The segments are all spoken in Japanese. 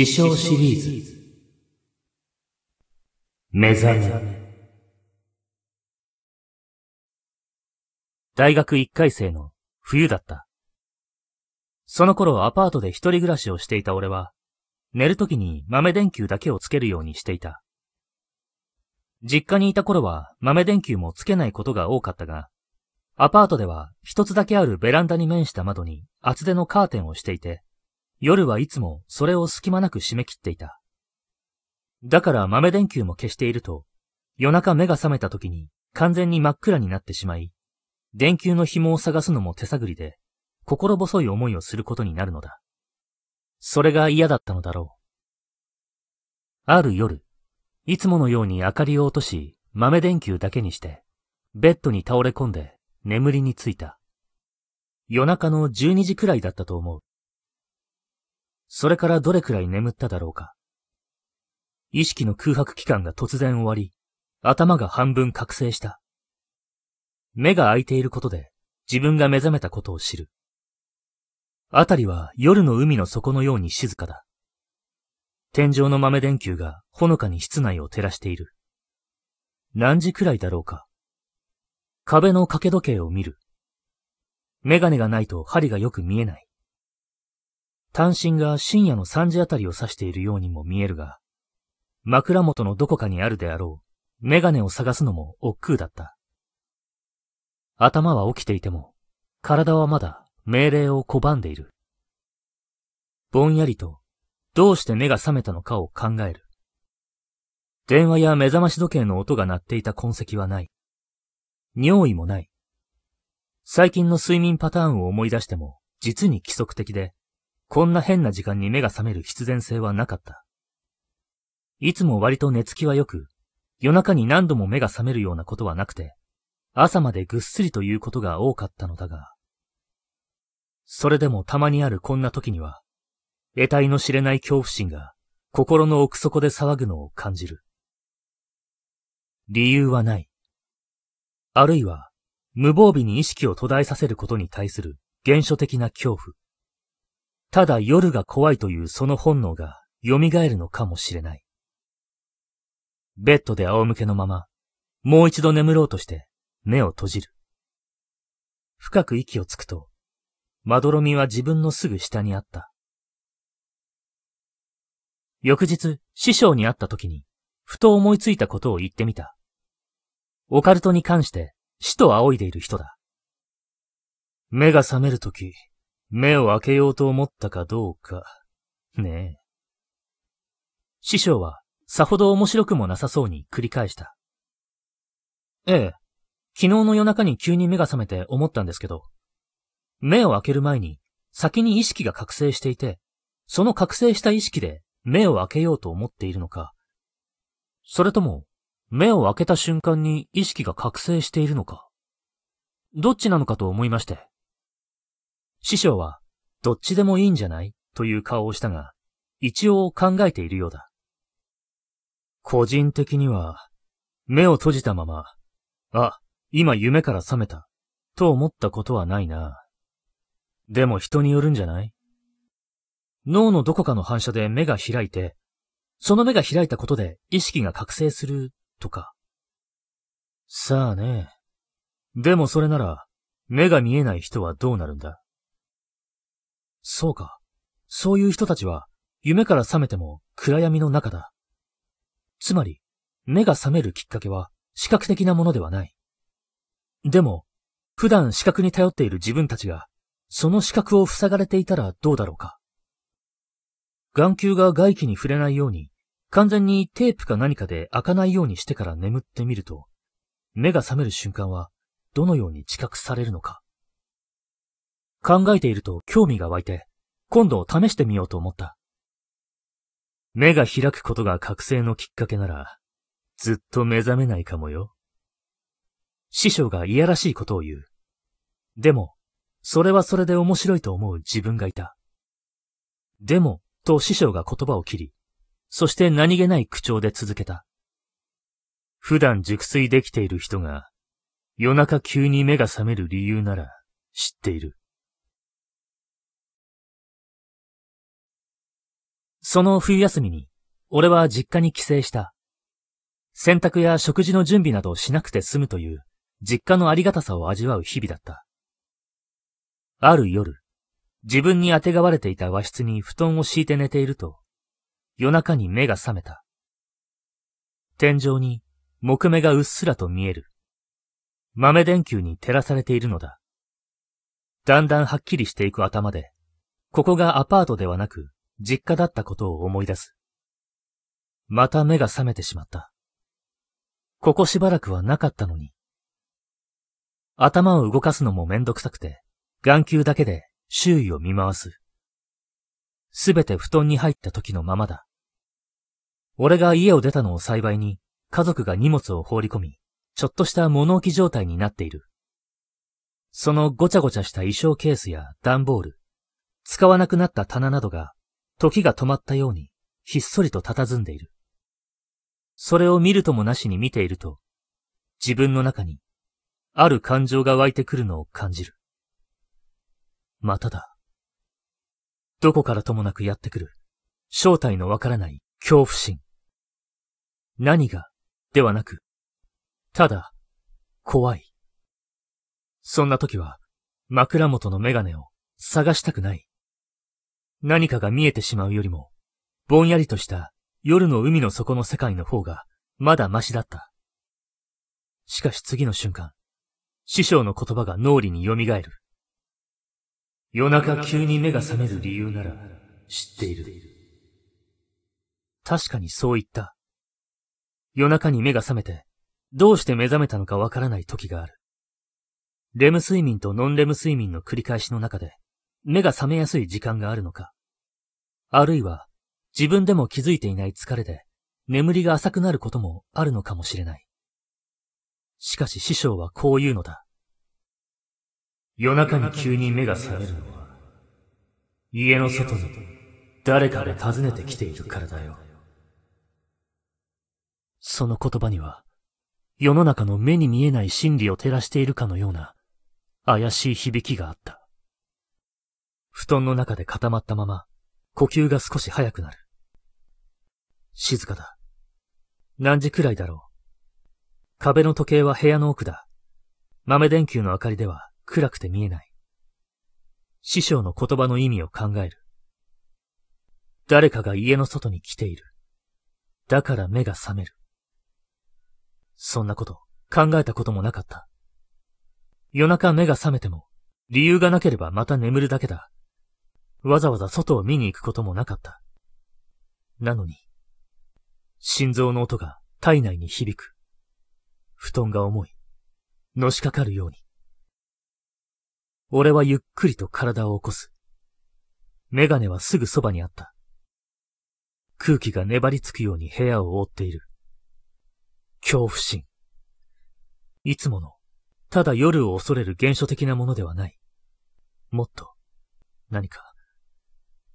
師匠シリーズ目覚め大学1回生の冬だった。その頃アパートで一人暮らしをしていた俺は、寝るときに豆電球だけをつけるようにしていた。実家にいた頃は豆電球もつけないことが多かったが、アパートでは一つだけあるベランダに面した窓に厚手のカーテンをしていて、夜はいつもそれを隙間なく締め切っていた。だから豆電球も消していると、夜中目が覚めた時に完全に真っ暗になってしまい、電球の紐を探すのも手探りで、心細い思いをすることになるのだ。それが嫌だったのだろう。ある夜、いつものように明かりを落とし、豆電球だけにして、ベッドに倒れ込んで眠りについた。夜中の12時くらいだったと思う。それからどれくらい眠っただろうか。意識の空白期間が突然終わり、頭が半分覚醒した。目が開いていることで自分が目覚めたことを知る。あたりは夜の海の底のように静かだ。天井の豆電球がほのかに室内を照らしている。何時くらいだろうか。壁の掛け時計を見る。メガネがないと針がよく見えない。単身が深夜の3時あたりを指しているようにも見えるが、枕元のどこかにあるであろう、メガネを探すのも億劫だった。頭は起きていても、体はまだ命令を拒んでいる。ぼんやりと、どうして目が覚めたのかを考える。電話や目覚まし時計の音が鳴っていた痕跡はない。尿意もない。最近の睡眠パターンを思い出しても、実に規則的で、こんな変な時間に目が覚める必然性はなかった。いつも割と寝つきは良く、夜中に何度も目が覚めるようなことはなくて、朝までぐっすりということが多かったのだが、それでもたまにあるこんな時には、得体の知れない恐怖心が心の奥底で騒ぐのを感じる。理由はない。あるいは、無防備に意識を途絶えさせることに対する原初的な恐怖。ただ夜が怖いというその本能が蘇るのかもしれない。ベッドで仰向けのまま、もう一度眠ろうとして目を閉じる。深く息をつくと、まどろみは自分のすぐ下にあった。翌日、師匠に会った時に、ふと思いついたことを言ってみた。オカルトに関して、死と仰いでいる人だ。目が覚めるとき、目を開けようと思ったかどうか、ねえ。師匠は、さほど面白くもなさそうに繰り返した。ええ、昨日の夜中に急に目が覚めて思ったんですけど、目を開ける前に先に意識が覚醒していて、その覚醒した意識で目を開けようと思っているのか、それとも目を開けた瞬間に意識が覚醒しているのか、どっちなのかと思いまして。師匠は、どっちでもいいんじゃない？という顔をしたが、一応考えているようだ。個人的には、目を閉じたまま、あ、今夢から覚めた、と思ったことはないな。でも人によるんじゃない？脳のどこかの反射で目が開いて、その目が開いたことで意識が覚醒するとか。さあね。でもそれなら、目が見えない人はどうなるんだ？そうか。そういう人たちは、夢から覚めても暗闇の中だ。つまり、目が覚めるきっかけは視覚的なものではない。でも、普段視覚に頼っている自分たちが、その視覚を塞がれていたらどうだろうか。眼球が外気に触れないように、完全にテープか何かで開かないようにしてから眠ってみると、目が覚める瞬間はどのように知覚されるのか。考えていると興味が湧いて、今度試してみようと思った。目が開くことが覚醒のきっかけなら、ずっと目覚めないかもよ。師匠がいやらしいことを言う。でも、それはそれで面白いと思う自分がいた。でも、と師匠が言葉を切り、そして何気ない口調で続けた。普段熟睡できている人が、夜中急に目が覚める理由なら知っている。その冬休みに、俺は実家に帰省した。洗濯や食事の準備などしなくて済むという、実家のありがたさを味わう日々だった。ある夜、自分にあてがわれていた和室に布団を敷いて寝ていると、夜中に目が覚めた。天井に木目がうっすらと見える。豆電球に照らされているのだ。だんだんはっきりしていく頭で、ここがアパートではなく実家だったことを思い出す。また目が覚めてしまった。ここしばらくはなかったのに。頭を動かすのもめんどくさくて、眼球だけで周囲を見回す。すべて布団に入った時のままだ。俺が家を出たのを幸いに、家族が荷物を放り込み、ちょっとした物置状態になっている。そのごちゃごちゃした衣装ケースや段ボール、使わなくなった棚などが、時が止まったように、ひっそりと佇んでいる。それを見るともなしに見ていると、自分の中に、ある感情が湧いてくるのを感じる。まただ。どこからともなくやってくる、正体のわからない恐怖心。何が、ではなく、ただ、怖い。そんな時は、枕元のメガネを探したくない。何かが見えてしまうよりも、ぼんやりとした夜の海の底の世界の方が、まだマシだった。しかし次の瞬間、師匠の言葉が脳裏に蘇る。夜中急に目が覚める理由なら、知っている。確かにそう言った。夜中に目が覚めて、どうして目覚めたのかわからない時がある。レム睡眠とノンレム睡眠の繰り返しの中で、目が覚めやすい時間があるのか。あるいは、自分でも気づいていない疲れで、眠りが浅くなることもあるのかもしれない。しかし師匠はこう言うのだ。夜中に急に目が覚めるのは、家の外に誰かで訪ねてきているからだよ。その言葉には、世の中の目に見えない真理を照らしているかのような、怪しい響きがあった。布団の中で固まったまま、呼吸が少し早くなる。静かだ。何時くらいだろう。壁の時計は部屋の奥だ。豆電球の明かりでは暗くて見えない。師匠の言葉の意味を考える。誰かが家の外に来ている。だから目が覚める。そんなこと考えたこともなかった。夜中目が覚めても理由がなければまた眠るだけだ。わざわざ外を見に行くこともなかった。なのに、心臓の音が体内に響く。布団が重い。のしかかるように。俺はゆっくりと体を起こす。メガネはすぐそばにあった。空気が粘りつくように部屋を覆っている。恐怖心。いつもの、ただ夜を恐れる現象的なものではない。もっと、何か、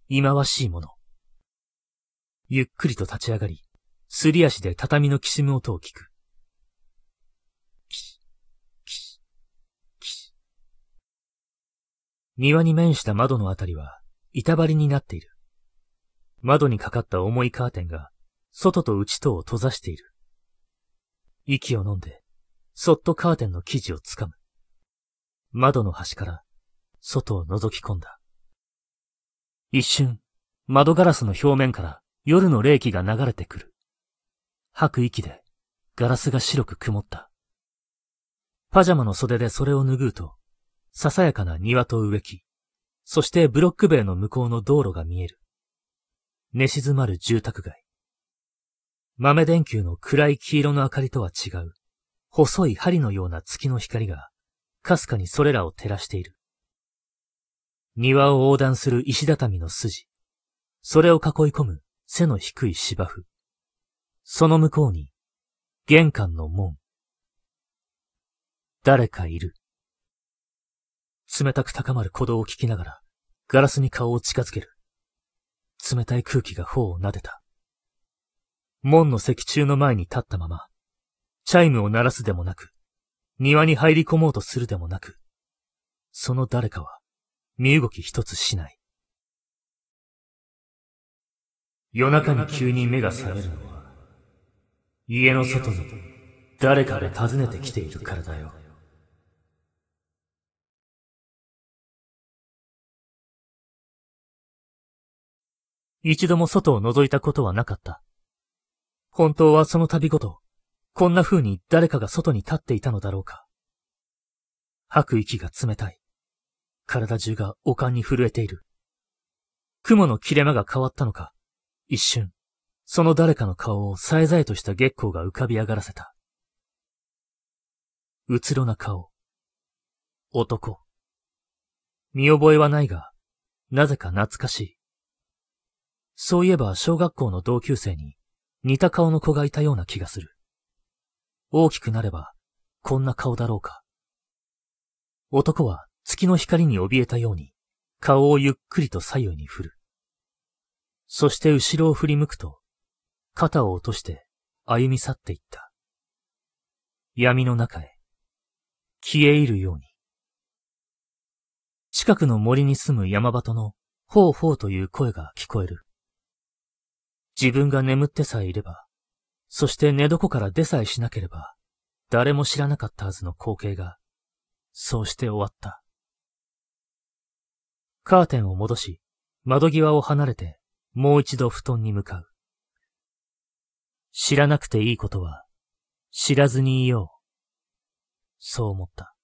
忌まわしいもの。ゆっくりと立ち上がり、すり足で畳のきしむ音を聞く。きし、きし、きし。庭に面した窓のあたりは板張りになっている。窓にかかった重いカーテンが外と内とを閉ざしている。息を飲んで、そっとカーテンの生地をつかむ。窓の端から外を覗き込んだ。一瞬、窓ガラスの表面から夜の冷気が流れてくる。吐く息で、ガラスが白く曇った。パジャマの袖でそれを拭うと、ささやかな庭と植木、そしてブロック塀の向こうの道路が見える。寝静まる住宅街。豆電球の暗い黄色の明かりとは違う、細い針のような月の光が、かすかにそれらを照らしている。庭を横断する石畳の筋。それを囲い込む背の低い芝生。その向こうに、玄関の門。誰かいる。冷たく高まる鼓動を聞きながら、ガラスに顔を近づける。冷たい空気が頬を撫でた。門の石柱の前に立ったまま、チャイムを鳴らすでもなく、庭に入り込もうとするでもなく、その誰かは、身動き一つしない。夜中に急に目が覚めるのは、家の外に誰かが訪ねてきているからだよ。一度も外を覗いたことはなかった。本当はその度ごと、こんな風に誰かが外に立っていたのだろうか。吐く息が冷たい。体中が悪寒に震えている。雲の切れ間が変わったのか、一瞬、その誰かの顔をさえざえとした月光が浮かび上がらせた。うつろな顔。男。見覚えはないが、なぜか懐かしい。そういえば小学校の同級生に似た顔の子がいたような気がする。大きくなれば、こんな顔だろうか。男は月の光に怯えたように、顔をゆっくりと左右に振る。そして後ろを振り向くと、肩を落として歩み去っていった。闇の中へ、消え入るように。近くの森に住む山鳩の、ほうほうという声が聞こえる。自分が眠ってさえいれば、そして寝床から出さえしなければ、誰も知らなかったはずの光景が、そうして終わった。カーテンを戻し、窓際を離れて、もう一度布団に向かう。知らなくていいことは、知らずにいよう。そう思った。